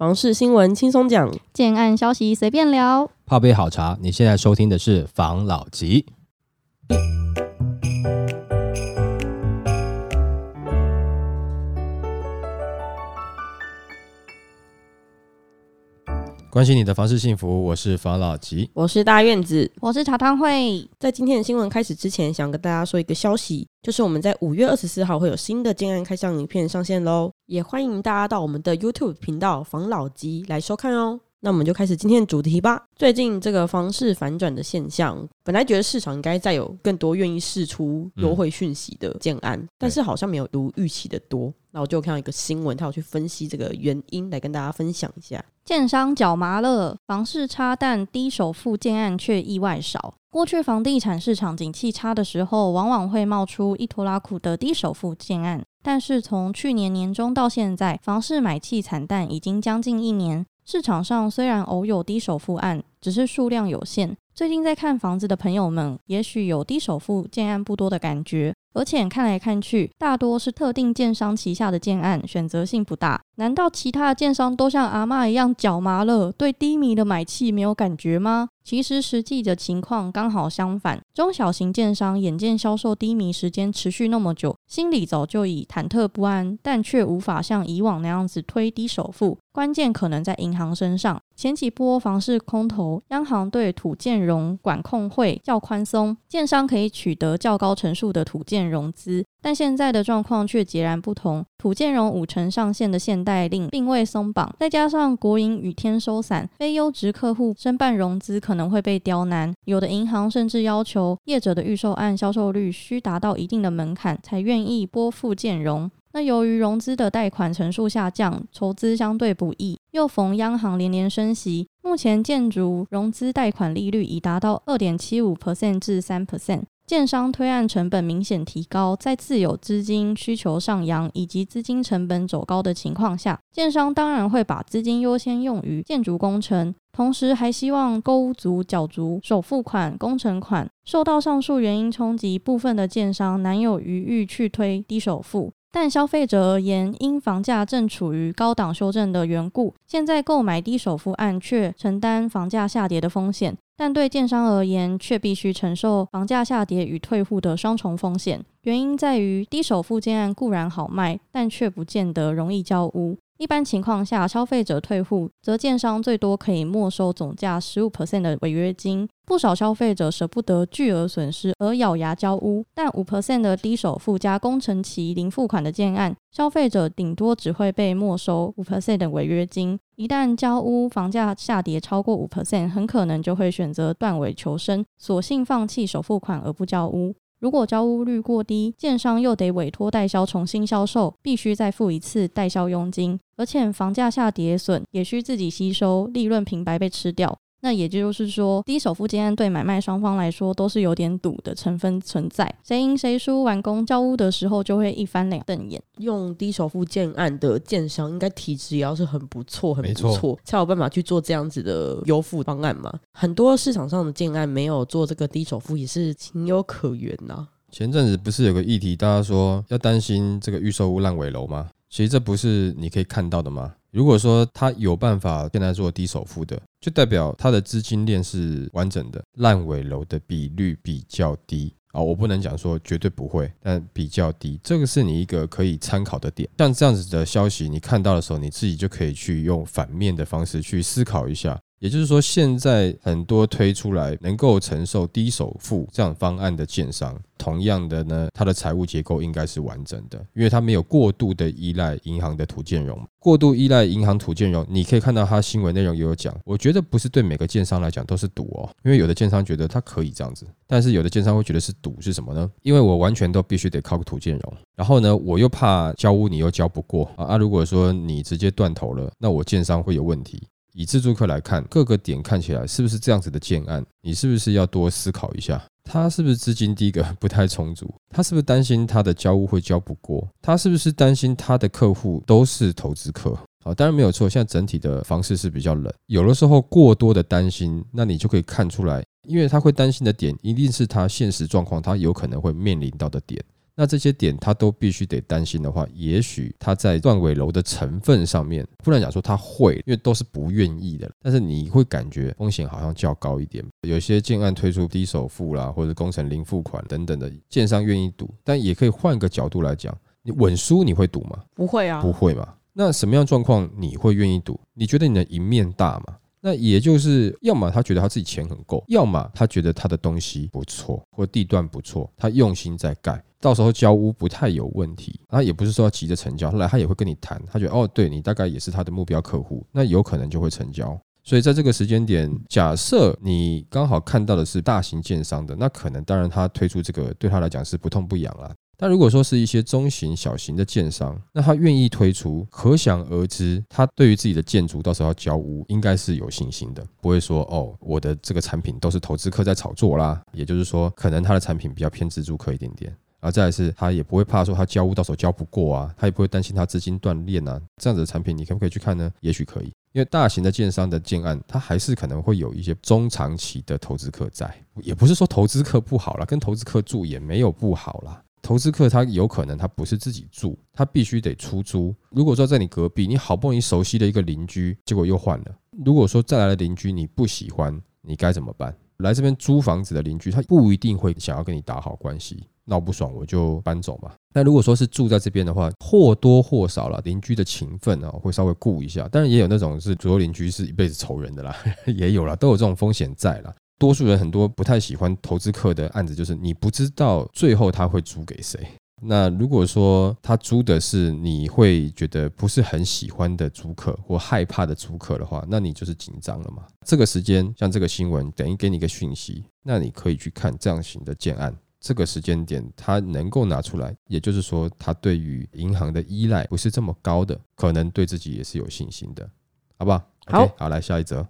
房事新闻轻松讲，建案消息随便聊。泡杯好茶，你现在收听的是房老吉。关心你的房事幸福，我是房老吉。我是大院子。我是茶汤会，在今天的新闻开始之前，想跟大家说一个消息，就是我们在五月二十四号会有新的建案开箱影片上线喽，也欢迎大家到我们的 YouTube 频道防老集来收看哦。那我们就开始今天的主题吧。最近这个房市反转的现象，本来觉得市场应该再有更多愿意释出优惠讯息的建案，但是好像没有如预期的多。那我就看到一个新闻，他有去分析这个原因，来跟大家分享一下。建商脚麻了，房市差，但低首付建案却意外少。过去房地产市场景气差的时候，往往会冒出一拖拉苦的低首付建案，但是从去年年中到现在，房市买气惨淡，已经将近一年。市场上虽然偶有低首付案，只是数量有限。最近在看房子的朋友们，也许有低首付建案不多的感觉，而且看来看去，大多是特定建商旗下的建案，选择性不大。难道其他的建商都像阿妈一样脚麻了，对低迷的买气没有感觉吗？其实实际的情况刚好相反，中小型建商眼见销售低迷时间持续那么久，心里早就已忐忑不安，但却无法像以往那样子推低首付。关键可能在银行身上。前几波房市空头，央行对土建融管控会较宽松，建商可以取得较高成数的土建融资。但现在的状况却截然不同，土建融五成上限的限贷令并未松绑，再加上国营雨天收伞，非优质客户申办融资可能会被刁难。有的银行甚至要求业者的预售案销售率需达到一定的门槛，才愿意拨付建融。那由于融资的贷款成数下降，筹资相对不易，又逢央行连连升息，目前建筑融资贷款利率已达到二点七五 percent 至三 percent。建商推案成本明显提高，在自有资金需求上扬以及资金成本走高的情况下，建商当然会把资金优先用于建筑工程，同时还希望勾足缴足首付款、工程款。受到上述原因冲击，部分的建商难有余裕去推低首付。但消费者而言，因房价正处于高档修正的缘故，现在购买低首付案却承担房价下跌的风险。但对建商而言，却必须承受房价下跌与退户的双重风险。原因在于，低首付建案固然好卖，但却不见得容易交屋。一般情况下，消费者退户，则建商最多可以没收总价十五 percent 的违约金。不少消费者舍不得巨额损失而咬牙交屋，但五 percent 的低首付加工程期零付款的建案，消费者顶多只会被没收五 percent 的违约金。一旦交屋，房价下跌超过五 percent，很可能就会选择断尾求生，索性放弃首付款而不交屋。如果交屋率过低，建商又得委托代销重新销售，必须再付一次代销佣金，而且房价下跌损也需自己吸收，利润平白被吃掉。那也就是说，低首付建案对买卖双方来说都是有点赌的成分存在，谁赢谁输，完工交屋的时候就会一翻两瞪眼。用低首付建案的建商，应该体质也要是很不错，很不错，才有办法去做这样子的优付方案嘛。很多市场上的建案没有做这个低首付，也是情有可原呐。前阵子不是有个议题，大家说要担心这个预售屋烂尾楼吗？其实这不是你可以看到的吗？如果说他有办法现在做低首付的，就代表他的资金链是完整的，烂尾楼的比率比较低啊。我不能讲说绝对不会，但比较低，这个是你一个可以参考的点。像这样子的消息，你看到的时候，你自己就可以去用反面的方式去思考一下。也就是说，现在很多推出来能够承受低首付这样方案的建商，同样的呢，它的财务结构应该是完整的，因为它没有过度的依赖银行的土建融。过度依赖银行土建融，你可以看到它新闻内容也有讲。我觉得不是对每个建商来讲都是赌哦，因为有的建商觉得它可以这样子，但是有的建商会觉得是赌是什么呢？因为我完全都必须得靠土建融，然后呢，我又怕交屋你又交不过啊！如果说你直接断头了，那我建商会有问题。以自助客来看，各个点看起来是不是这样子的建案？你是不是要多思考一下？他是不是资金第一个 不太充足？他是不是担心他的交屋会交不过？他是不是担心他的客户都是投资客？好，当然没有错。现在整体的方式是比较冷，有的时候过多的担心，那你就可以看出来，因为他会担心的点，一定是他现实状况他有可能会面临到的点。那这些点他都必须得担心的话，也许他在断尾楼的成分上面，不能讲说他会，因为都是不愿意的。但是你会感觉风险好像较高一点。有些建案推出低首付啦，或者工程零付款等等的，建商愿意赌。但也可以换个角度来讲，你稳输你会赌吗？不会啊，不会嘛。那什么样状况你会愿意赌？你觉得你的赢面大吗？那也就是，要么他觉得他自己钱很够，要么他觉得他的东西不错，或地段不错，他用心在盖，到时候交屋不太有问题。他也不是说急着成交，后来他也会跟你谈，他觉得哦，对你大概也是他的目标客户，那有可能就会成交。所以在这个时间点，假设你刚好看到的是大型建商的，那可能当然他推出这个对他来讲是不痛不痒了。但如果说是一些中型、小型的建商，那他愿意推出，可想而知，他对于自己的建筑到时候要交屋，应该是有信心的，不会说哦，我的这个产品都是投资客在炒作啦。也就是说，可能他的产品比较偏自住客一点点，而再来是，他也不会怕说他交屋到时候交不过啊，他也不会担心他资金断裂啊。这样子的产品，你可不可以去看呢？也许可以，因为大型的建商的建案，它还是可能会有一些中长期的投资客在，也不是说投资客不好了，跟投资客住也没有不好啦。投资客他有可能他不是自己住，他必须得出租。如果说在你隔壁，你好不容易熟悉的一个邻居，结果又换了。如果说再来的邻居你不喜欢，你该怎么办？来这边租房子的邻居，他不一定会想要跟你打好关系，闹不爽我就搬走嘛。那如果说是住在这边的话，或多或少了邻居的情分啊，会稍微顾一下。当然也有那种是左右邻居是一辈子仇人的啦，也有了，都有这种风险在了。多数人很多不太喜欢投资客的案子，就是你不知道最后他会租给谁。那如果说他租的是你会觉得不是很喜欢的租客或害怕的租客的话，那你就是紧张了嘛。这个时间像这个新闻等于给你一个讯息，那你可以去看这样型的建案。这个时间点他能够拿出来，也就是说他对于银行的依赖不是这么高的，可能对自己也是有信心的，好不好？好，好，来下一则。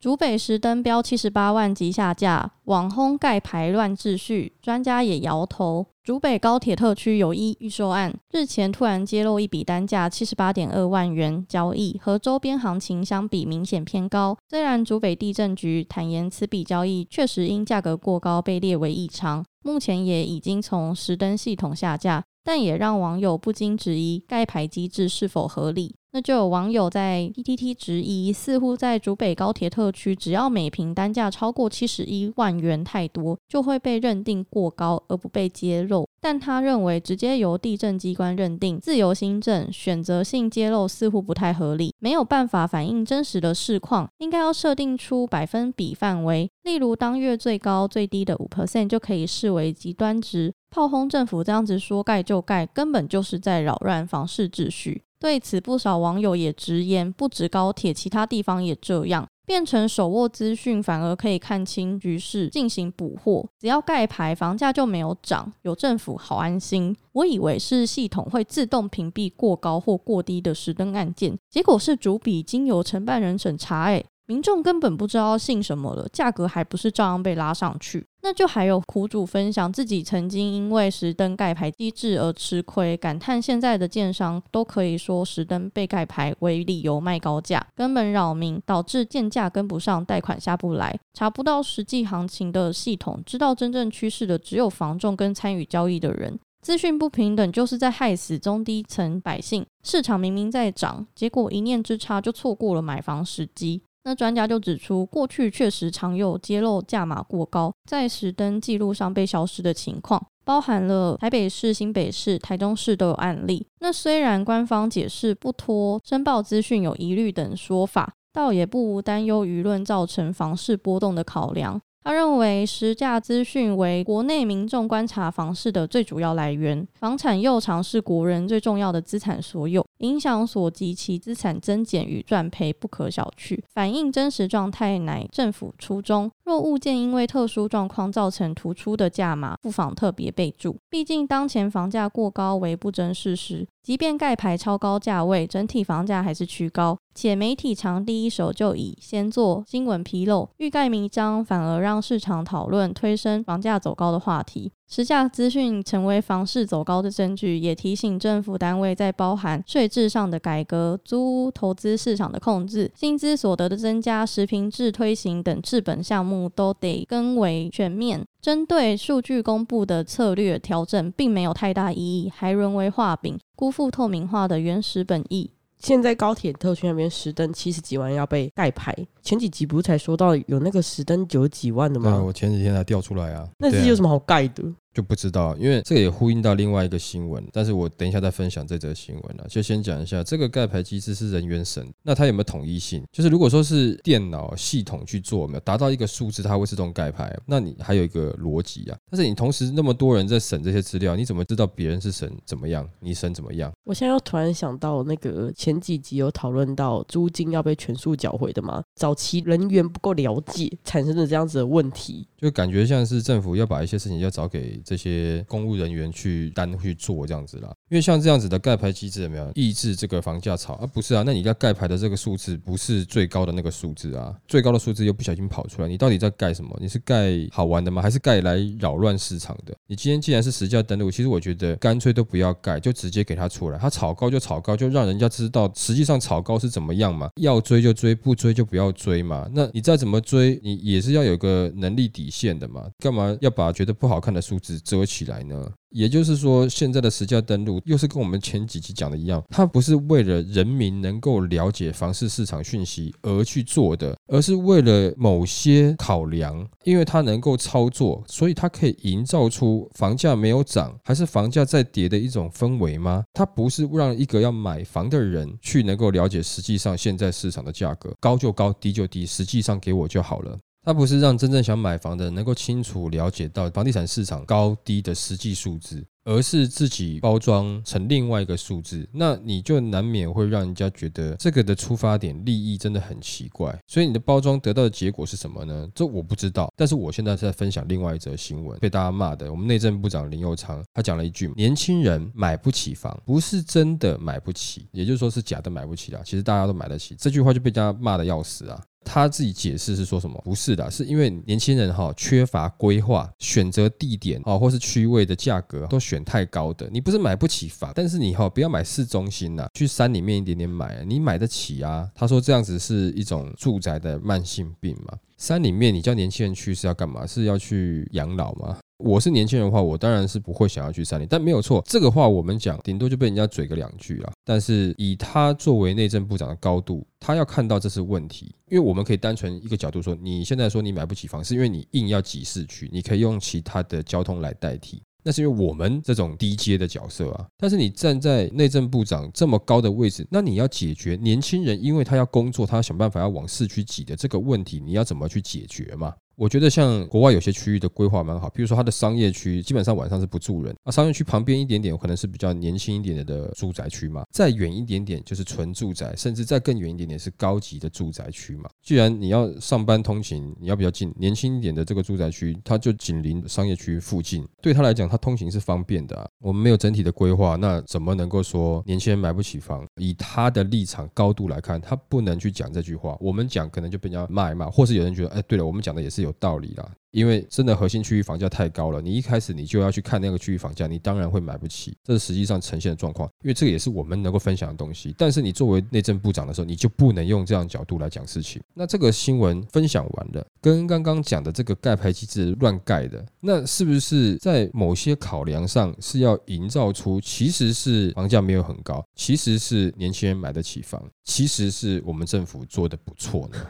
竹北石灯标七十八万即下架，网轰盖牌乱秩序，专家也摇头。竹北高铁特区有一预售案，日前突然揭露一笔单价七十八点二万元交易，和周边行情相比明显偏高。虽然竹北地震局坦言此笔交易确实因价格过高被列为异常，目前也已经从石灯系统下架，但也让网友不禁质疑盖牌机制是否合理。那就有网友在 PTT 质疑，似乎在竹北高铁特区，只要每平单价超过七十一万元太多，就会被认定过高而不被揭露。但他认为，直接由地震机关认定自由新政，选择性揭露似乎不太合理，没有办法反映真实的市况，应该要设定出百分比范围，例如当月最高最低的五 percent 就可以视为极端值。炮轰政府这样子说盖就盖，根本就是在扰乱房市秩序。对此，不少网友也直言，不止高铁，其他地方也这样，变成手握资讯反而可以看清局势，进行补货。只要盖牌，房价就没有涨，有政府好安心。我以为是系统会自动屏蔽过高或过低的实登案件，结果是主笔经由承办人审查，诶，民众根本不知道信什么了，价格还不是照样被拉上去？那就还有苦主分享自己曾经因为实登盖牌机制而吃亏，感叹现在的建商都可以说实登被盖牌为理由卖高价，根本扰民，导致建价跟不上，贷款下不来，查不到实际行情的系统，知道真正趋势的只有房仲跟参与交易的人，资讯不平等就是在害死中低层百姓。市场明明在涨，结果一念之差就错过了买房时机。那专家就指出，过去确实常有揭露价码过高，在实登记录上被消失的情况，包含了台北市、新北市、台中市都有案例。那虽然官方解释不托申报资讯有疑虑等说法，倒也不无担忧舆论造成房市波动的考量。他认为，实价资讯为国内民众观察房市的最主要来源，房产又常是国人最重要的资产所有，影响所及其资产增减与赚赔不可小觑，反映真实状态乃政府初衷。若物件因为特殊状况造成突出的价码，不妨特别备注。毕竟当前房价过高为不争事实。即便盖牌超高价位，整体房价还是趋高，且媒体常第一手就以先做新闻披露、欲盖弥彰，反而让市场讨论推升房价走高的话题。时价资讯成为房市走高的证据，也提醒政府单位在包含税制上的改革、租屋投资市场的控制、薪资所得的增加、实平制推行等治本项目。都得更为全面。针对数据公布的策略调整，并没有太大意义，还沦为画饼，辜负透明化的原始本意。现在高铁特区那边十灯七十几万要被盖牌，前几集不是才说到有那个十灯九十几万的对啊，吗？我前几天才调出来啊。那对啊是有什么好盖的？不知道，因为这个也呼应到另外一个新闻，但是我等一下再分享这则新闻了。就先讲一下这个盖牌机制是人员审，那它有没有统一性？就是如果说是电脑系统去做，没有达到一个数字，它会自动盖牌，那你还有一个逻辑啊。但是你同时那么多人在审这些资料，你怎么知道别人是审怎么样，你审怎么样？我现在又突然想到，那个前几集有讨论到租金要被全数缴回的嘛？早期人员不够了解，产生的这样子的问题。就感觉像是政府要把一些事情要找给这些公务人员去单去做这样子啦。因为像这样子的盖牌机制有没有抑制这个房价炒啊？不是啊，那你要盖牌的这个数字不是最高的那个数字啊，最高的数字又不小心跑出来，你到底在盖什么？你是盖好玩的吗？还是盖来扰乱市场的？你今天既然是实价登录，其实我觉得干脆都不要盖，就直接给它出来，它炒高就炒高，就让人家知道实际上炒高是怎么样嘛。要追就追，不追就不要追嘛。那你再怎么追，你也是要有个能力底线的嘛。干嘛要把觉得不好看的数字遮起来呢？也就是说，现在的实价登录又是跟我们前几集讲的一样，它不是为了人民能够了解房市市场讯息而去做的，而是为了某些考量，因为它能够操作，所以它可以营造出房价没有涨，还是房价在跌的一种氛围吗？它不是让一个要买房的人去能够了解实际上现在市场的价格，高就高，低就低，实际上给我就好了。它不是让真正想买房的人能够清楚了解到房地产市场高低的实际数字，而是自己包装成另外一个数字，那你就难免会让人家觉得这个的出发点利益真的很奇怪。所以你的包装得到的结果是什么呢？这我不知道。但是我现在在分享另外一则新闻，被大家骂的。我们内政部长林佑昌他讲了一句：年轻人买不起房，不是真的买不起，也就是说是假的买不起啊。其实大家都买得起。这句话就被大家骂的要死啊。他自己解释是说什么？不是的，是因为年轻人哈缺乏规划，选择地点啊或是区位的价格都选太高的。你不是买不起房，但是你哈不要买市中心呐，去山里面一点点买，你买得起啊。他说这样子是一种住宅的慢性病嘛。山里面你叫年轻人去是要干嘛？是要去养老吗？我是年轻人的话，我当然是不会想要去山里，但没有错，这个话我们讲，顶多就被人家嘴个两句啦。但是以他作为内政部长的高度，他要看到这是问题，因为我们可以单纯一个角度说，你现在说你买不起房，是因为你硬要挤市区，你可以用其他的交通来代替。那是因为我们这种低阶的角色啊，但是你站在内政部长这么高的位置，那你要解决年轻人，因为他要工作，他想办法要往市区挤的这个问题，你要怎么去解决嘛？我觉得像国外有些区域的规划蛮好，比如说它的商业区基本上晚上是不住人，那，商业区旁边一点点可能是比较年轻一点点的住宅区嘛，再远一点点就是纯住宅，甚至再更远一点点是高级的住宅区嘛。既然你要上班通勤，你要比较近，年轻一点的这个住宅区，它就紧邻商业区附近，对他来讲，他通勤是方便的啊。我们没有整体的规划，那怎么能够说年轻人买不起房？以他的立场高度来看，他不能去讲这句话。我们讲可能就被人家骂一骂，或是有人觉得，哎，对了，我们讲的也是有有道理啦。因为真的核心区域房价太高了，你一开始你就要去看那个区域房价，你当然会买不起，这是实际上呈现的状况。因为这个也是我们能够分享的东西。但是你作为内政部长的时候，你就不能用这样角度来讲事情。那这个新闻分享完了，跟刚刚讲的这个盖牌机制乱盖的，那是不是在某些考量上是要营造出其实是房价没有很高，其实是年轻人买得起房，其实是我们政府做的不错呢？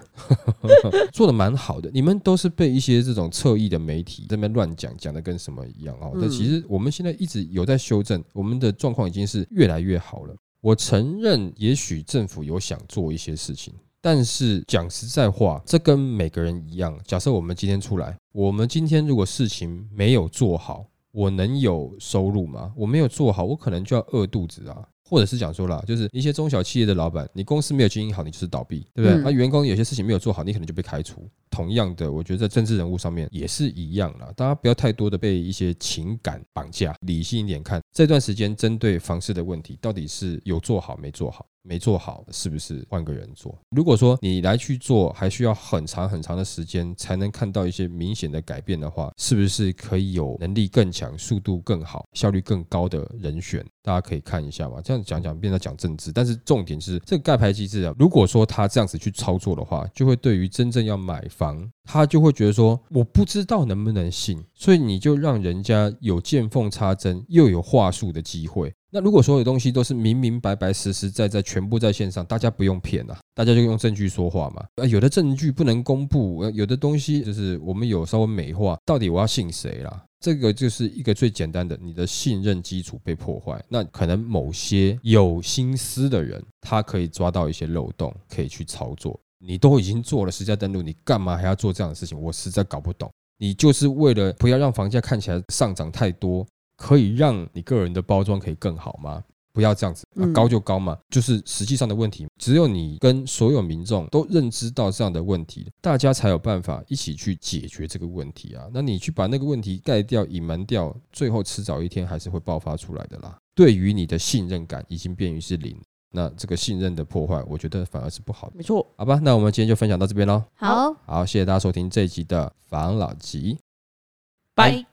做的蛮好的，你们都是被一些这种侧翼的媒体这边乱讲，讲的跟什么一样哦。但其实我们现在一直有在修正，我们的状况已经是越来越好了。我承认，也许政府有想做一些事情，但是讲实在话，这跟每个人一样。假设我们今天出来，我们今天如果事情没有做好，我能有收入吗？我没有做好，我可能就要饿肚子啊。或者是讲说了，就是一些中小企业的老板，你公司没有经营好，你就是倒闭，对不对？嗯那、员工有些事情没有做好，你可能就被开除。同样的，我觉得在政治人物上面也是一样啦。大家不要太多的被一些情感绑架，理性一点看这段时间针对房市的问题，到底是有做好没做好？没做好是不是换个人做？如果说你来去做，还需要很长很长的时间才能看到一些明显的改变的话，是不是可以有能力更强、速度更好、效率更高的人选？大家可以看一下嘛。这样讲讲变成讲政治，但是重点是这个盖牌机制啊。如果说他这样子去操作的话，就会对于真正要买房，他就会觉得说我不知道能不能信，所以你就让人家有见缝插针又有话术的机会。那如果所有东西都是明明白白、实实在在，全部在线上，大家不用骗啊，大家就用证据说话嘛。呃，有的证据不能公布，呃，有的东西就是我们有稍微美化，到底我要信谁啦？这个就是一个最简单的，你的信任基础被破坏，那可能某些有心思的人，他可以抓到一些漏洞，可以去操作。你都已经做了实价登录，你干嘛还要做这样的事情？我实在搞不懂。你就是为了不要让房价看起来上涨太多。可以让你个人的包装可以更好吗？不要这样子，高就高嘛，就是实际上的问题。只有你跟所有民众都认知到这样的问题，大家才有办法一起去解决这个问题啊。那你去把那个问题盖掉、隐瞒掉，最后迟早一天还是会爆发出来的啦。对于你的信任感已经变于是零，那这个信任的破坏，我觉得反而是不好的。没错，好吧，那我们今天就分享到这边喽。好，好，谢谢大家收听这一集的防老集，拜。